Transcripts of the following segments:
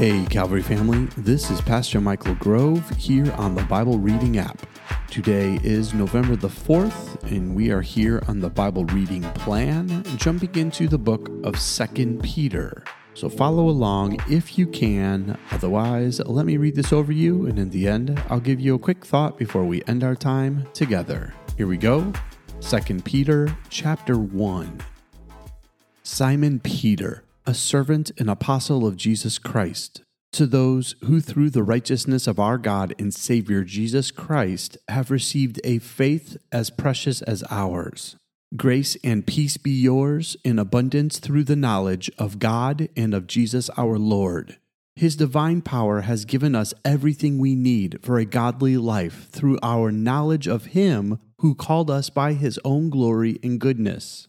Hey, Calvary family, this is Pastor Michael Grove here on the Bible Reading app. Today is November the 4th, and we are here on the Bible Reading Plan, jumping into the book of 2nd Peter. So follow along if you can. Otherwise, let me read this over you, and in the end, I'll give you a quick thought before we end our time together. Here we go. 2 Peter chapter 1. Simon Peter a servant and apostle of Jesus Christ, to those who through the righteousness of our God and Savior Jesus Christ have received a faith as precious as ours. Grace and peace be yours in abundance through the knowledge of God and of Jesus our Lord. His divine power has given us everything we need for a godly life through our knowledge of Him who called us by His own glory and goodness.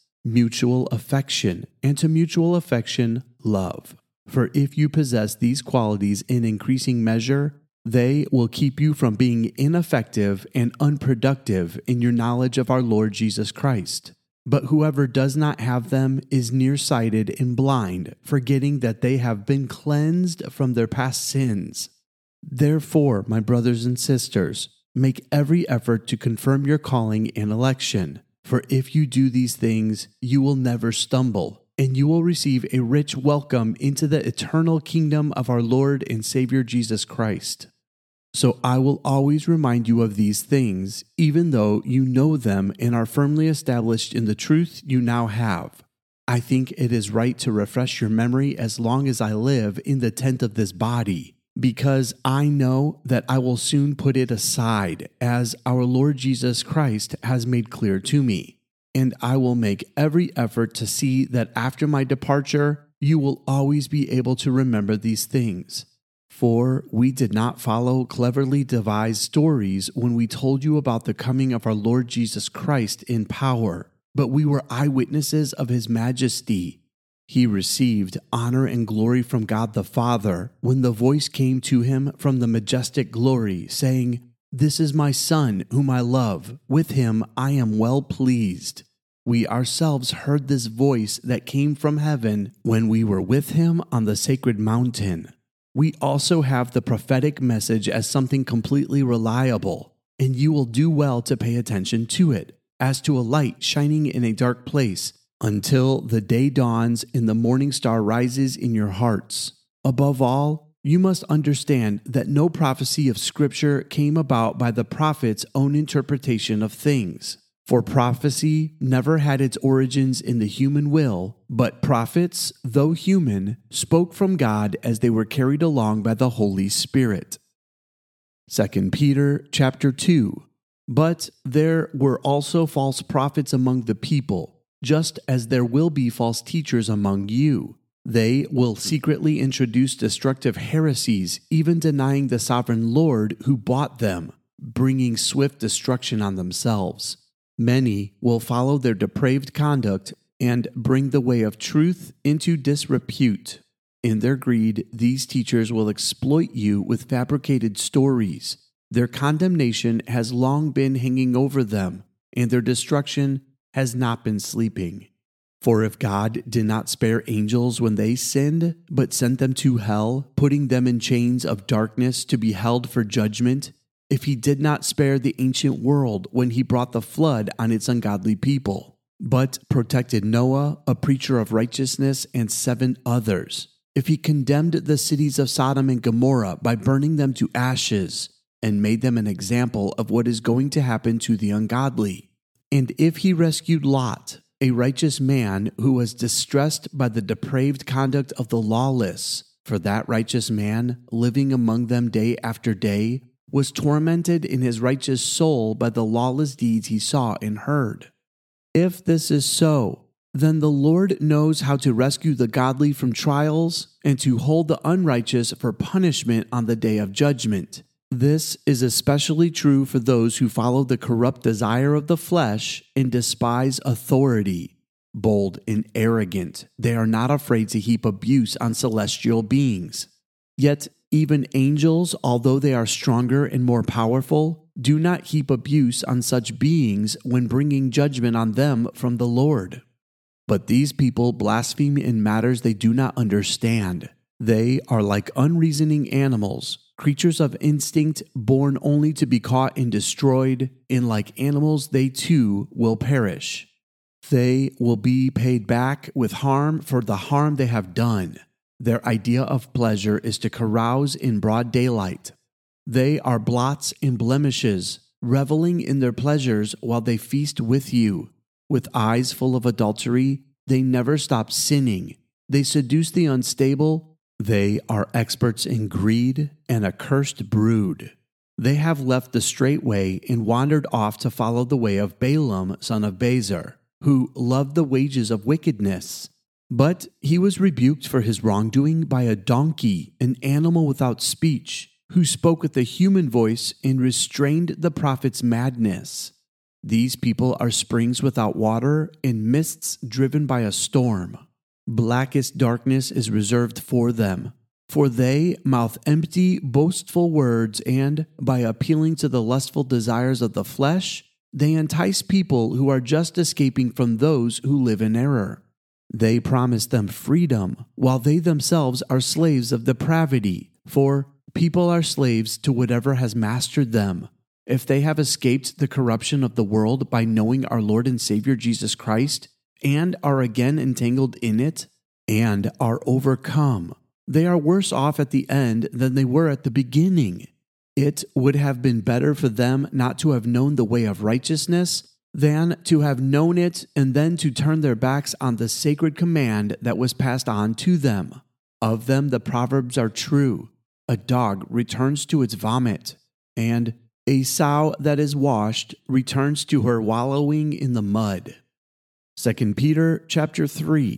mutual affection, and to mutual affection, love. For if you possess these qualities in increasing measure, they will keep you from being ineffective and unproductive in your knowledge of our Lord Jesus Christ. But whoever does not have them is nearsighted and blind, forgetting that they have been cleansed from their past sins. Therefore, my brothers and sisters, make every effort to confirm your calling and election. For if you do these things, you will never stumble, and you will receive a rich welcome into the eternal kingdom of our Lord and Savior Jesus Christ. So I will always remind you of these things, even though you know them and are firmly established in the truth you now have. I think it is right to refresh your memory as long as I live in the tent of this body because I know that I will soon put it aside, as our Lord Jesus Christ has made clear to me. And I will make every effort to see that after my departure, you will always be able to remember these things. For we did not follow cleverly devised stories when we told you about the coming of our Lord Jesus Christ in power, but we were eyewitnesses of his majesty he received honor and glory from God the Father when the voice came to him from the majestic glory, saying, This is my Son, whom I love. With him I am well pleased. We ourselves heard this voice that came from heaven when we were with him on the sacred mountain. We also have the prophetic message as something completely reliable, and you will do well to pay attention to it, as to a light shining in a dark place until the day dawns and the morning star rises in your hearts. Above all, you must understand that no prophecy of Scripture came about by the prophet's own interpretation of things. For prophecy never had its origins in the human will, but prophets, though human, spoke from God as they were carried along by the Holy Spirit. 2 Peter chapter 2 But there were also false prophets among the people just as there will be false teachers among you. They will secretly introduce destructive heresies, even denying the sovereign Lord who bought them, bringing swift destruction on themselves. Many will follow their depraved conduct and bring the way of truth into disrepute. In their greed, these teachers will exploit you with fabricated stories. Their condemnation has long been hanging over them, and their destruction has not been sleeping. For if God did not spare angels when they sinned, but sent them to hell, putting them in chains of darkness to be held for judgment, if he did not spare the ancient world when he brought the flood on its ungodly people, but protected Noah, a preacher of righteousness, and seven others, if he condemned the cities of Sodom and Gomorrah by burning them to ashes, and made them an example of what is going to happen to the ungodly, and if he rescued Lot, a righteous man who was distressed by the depraved conduct of the lawless, for that righteous man, living among them day after day, was tormented in his righteous soul by the lawless deeds he saw and heard. If this is so, then the Lord knows how to rescue the godly from trials and to hold the unrighteous for punishment on the day of judgment. This is especially true for those who follow the corrupt desire of the flesh and despise authority. Bold and arrogant, they are not afraid to heap abuse on celestial beings. Yet, even angels, although they are stronger and more powerful, do not heap abuse on such beings when bringing judgment on them from the Lord. But these people blaspheme in matters they do not understand. They are like unreasoning animals, creatures of instinct, born only to be caught and destroyed, and like animals, they too will perish. They will be paid back with harm for the harm they have done. Their idea of pleasure is to carouse in broad daylight. They are blots and blemishes, reveling in their pleasures while they feast with you. With eyes full of adultery, they never stop sinning. They seduce the unstable. They are experts in greed and a cursed brood. They have left the straight way and wandered off to follow the way of Balaam, son of Bezer, who loved the wages of wickedness. But he was rebuked for his wrongdoing by a donkey, an animal without speech, who spoke with a human voice and restrained the prophet's madness. These people are springs without water and mists driven by a storm. Blackest darkness is reserved for them. For they mouth empty, boastful words, and, by appealing to the lustful desires of the flesh, they entice people who are just escaping from those who live in error. They promise them freedom, while they themselves are slaves of depravity, for people are slaves to whatever has mastered them if they have escaped the corruption of the world by knowing our Lord and Savior Jesus Christ, and are again entangled in it, and are overcome, they are worse off at the end than they were at the beginning. It would have been better for them not to have known the way of righteousness than to have known it and then to turn their backs on the sacred command that was passed on to them. Of them, the Proverbs are true. A dog returns to its vomit, and a sow that is washed returns to her wallowing in the mud. 2 Peter chapter 3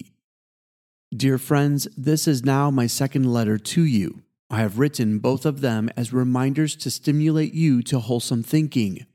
Dear friends, this is now my second letter to you. I have written both of them as reminders to stimulate you to wholesome thinking.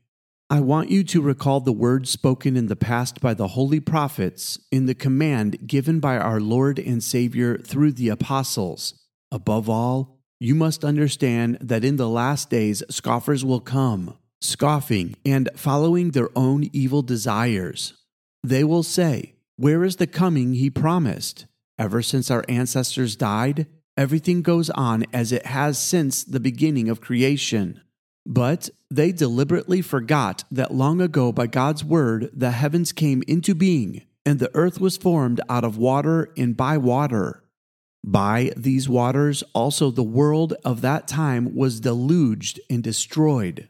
I want you to recall the words spoken in the past by the holy prophets in the command given by our Lord and Savior through the apostles. Above all, you must understand that in the last days scoffers will come, scoffing and following their own evil desires. They will say, Where is the coming he promised? Ever since our ancestors died, everything goes on as it has since the beginning of creation. But they deliberately forgot that long ago, by God's word, the heavens came into being, and the earth was formed out of water and by water by these waters also the world of that time was deluged and destroyed.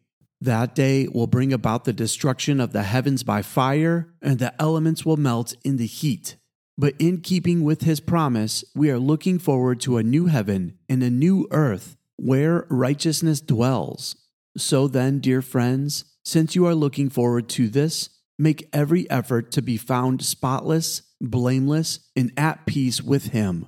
That day will bring about the destruction of the heavens by fire, and the elements will melt in the heat. But in keeping with his promise, we are looking forward to a new heaven and a new earth where righteousness dwells. So then, dear friends, since you are looking forward to this, make every effort to be found spotless, blameless, and at peace with him.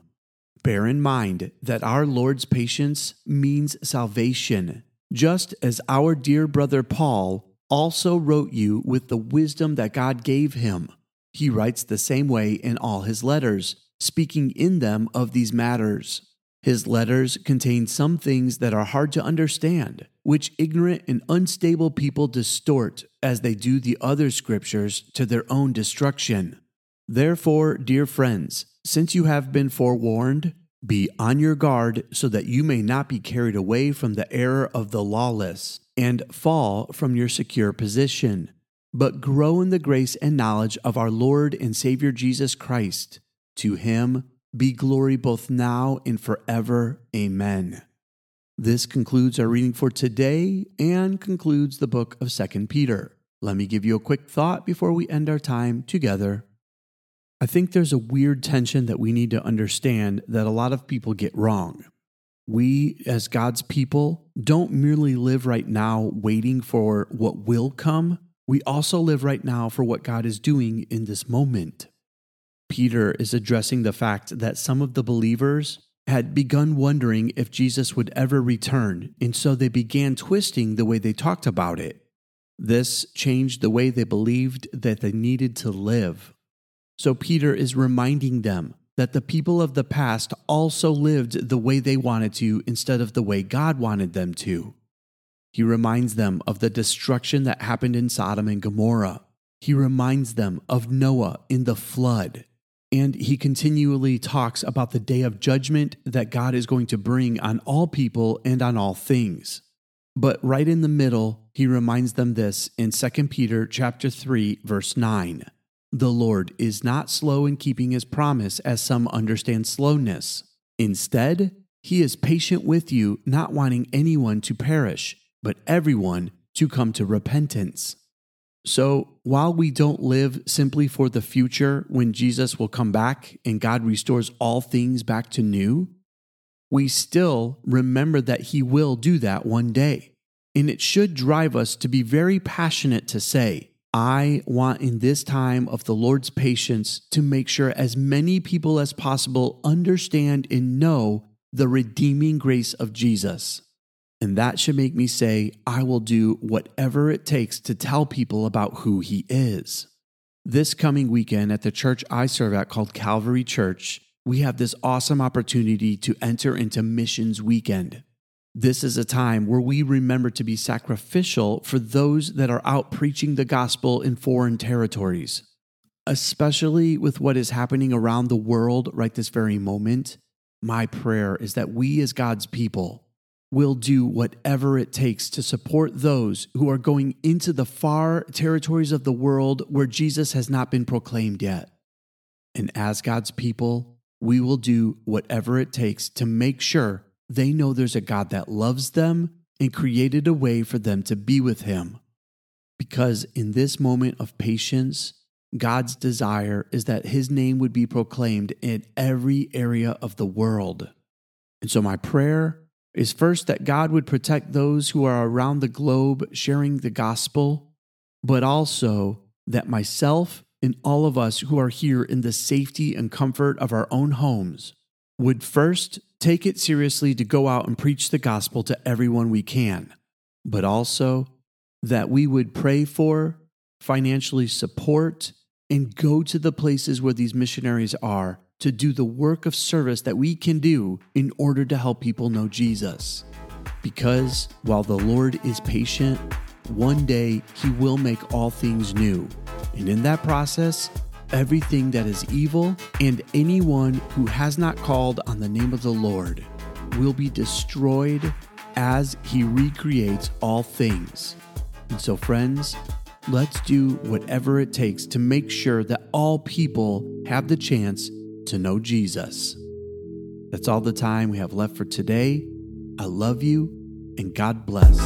Bear in mind that our Lord's patience means salvation just as our dear brother Paul also wrote you with the wisdom that God gave him. He writes the same way in all his letters, speaking in them of these matters. His letters contain some things that are hard to understand, which ignorant and unstable people distort as they do the other scriptures to their own destruction. Therefore, dear friends, since you have been forewarned, be on your guard so that you may not be carried away from the error of the lawless and fall from your secure position, but grow in the grace and knowledge of our Lord and Savior Jesus Christ. To him be glory both now and forever. Amen. This concludes our reading for today and concludes the book of 2 Peter. Let me give you a quick thought before we end our time together. I think there's a weird tension that we need to understand that a lot of people get wrong. We, as God's people, don't merely live right now waiting for what will come, we also live right now for what God is doing in this moment. Peter is addressing the fact that some of the believers had begun wondering if Jesus would ever return, and so they began twisting the way they talked about it. This changed the way they believed that they needed to live. So Peter is reminding them that the people of the past also lived the way they wanted to instead of the way God wanted them to. He reminds them of the destruction that happened in Sodom and Gomorrah. He reminds them of Noah in the flood and he continually talks about the day of judgment that God is going to bring on all people and on all things. But right in the middle, he reminds them this in 2 Peter chapter 3 verse 9. The Lord is not slow in keeping his promise as some understand slowness. Instead, he is patient with you, not wanting anyone to perish, but everyone to come to repentance. So while we don't live simply for the future when Jesus will come back and God restores all things back to new, we still remember that He will do that one day. And it should drive us to be very passionate to say, I want in this time of the Lord's patience to make sure as many people as possible understand and know the redeeming grace of Jesus. And that should make me say, I will do whatever it takes to tell people about who he is. This coming weekend at the church I serve at called Calvary Church, we have this awesome opportunity to enter into Missions Weekend. This is a time where we remember to be sacrificial for those that are out preaching the gospel in foreign territories. Especially with what is happening around the world right this very moment, my prayer is that we as God's people will do whatever it takes to support those who are going into the far territories of the world where Jesus has not been proclaimed yet. And as God's people, we will do whatever it takes to make sure they know there's a God that loves them and created a way for them to be with Him. Because in this moment of patience, God's desire is that His name would be proclaimed in every area of the world. And so, my prayer is first that God would protect those who are around the globe sharing the gospel, but also that myself and all of us who are here in the safety and comfort of our own homes would first take it seriously to go out and preach the gospel to everyone we can, but also that we would pray for, financially support, and go to the places where these missionaries are to do the work of service that we can do in order to help people know Jesus. Because while the Lord is patient, one day he will make all things new. And in that process, everything that is evil and anyone who has not called on the name of the Lord will be destroyed as he recreates all things. And so, friends, let's do whatever it takes to make sure that all people have the chance to know Jesus. That's all the time we have left for today. I love you and God bless.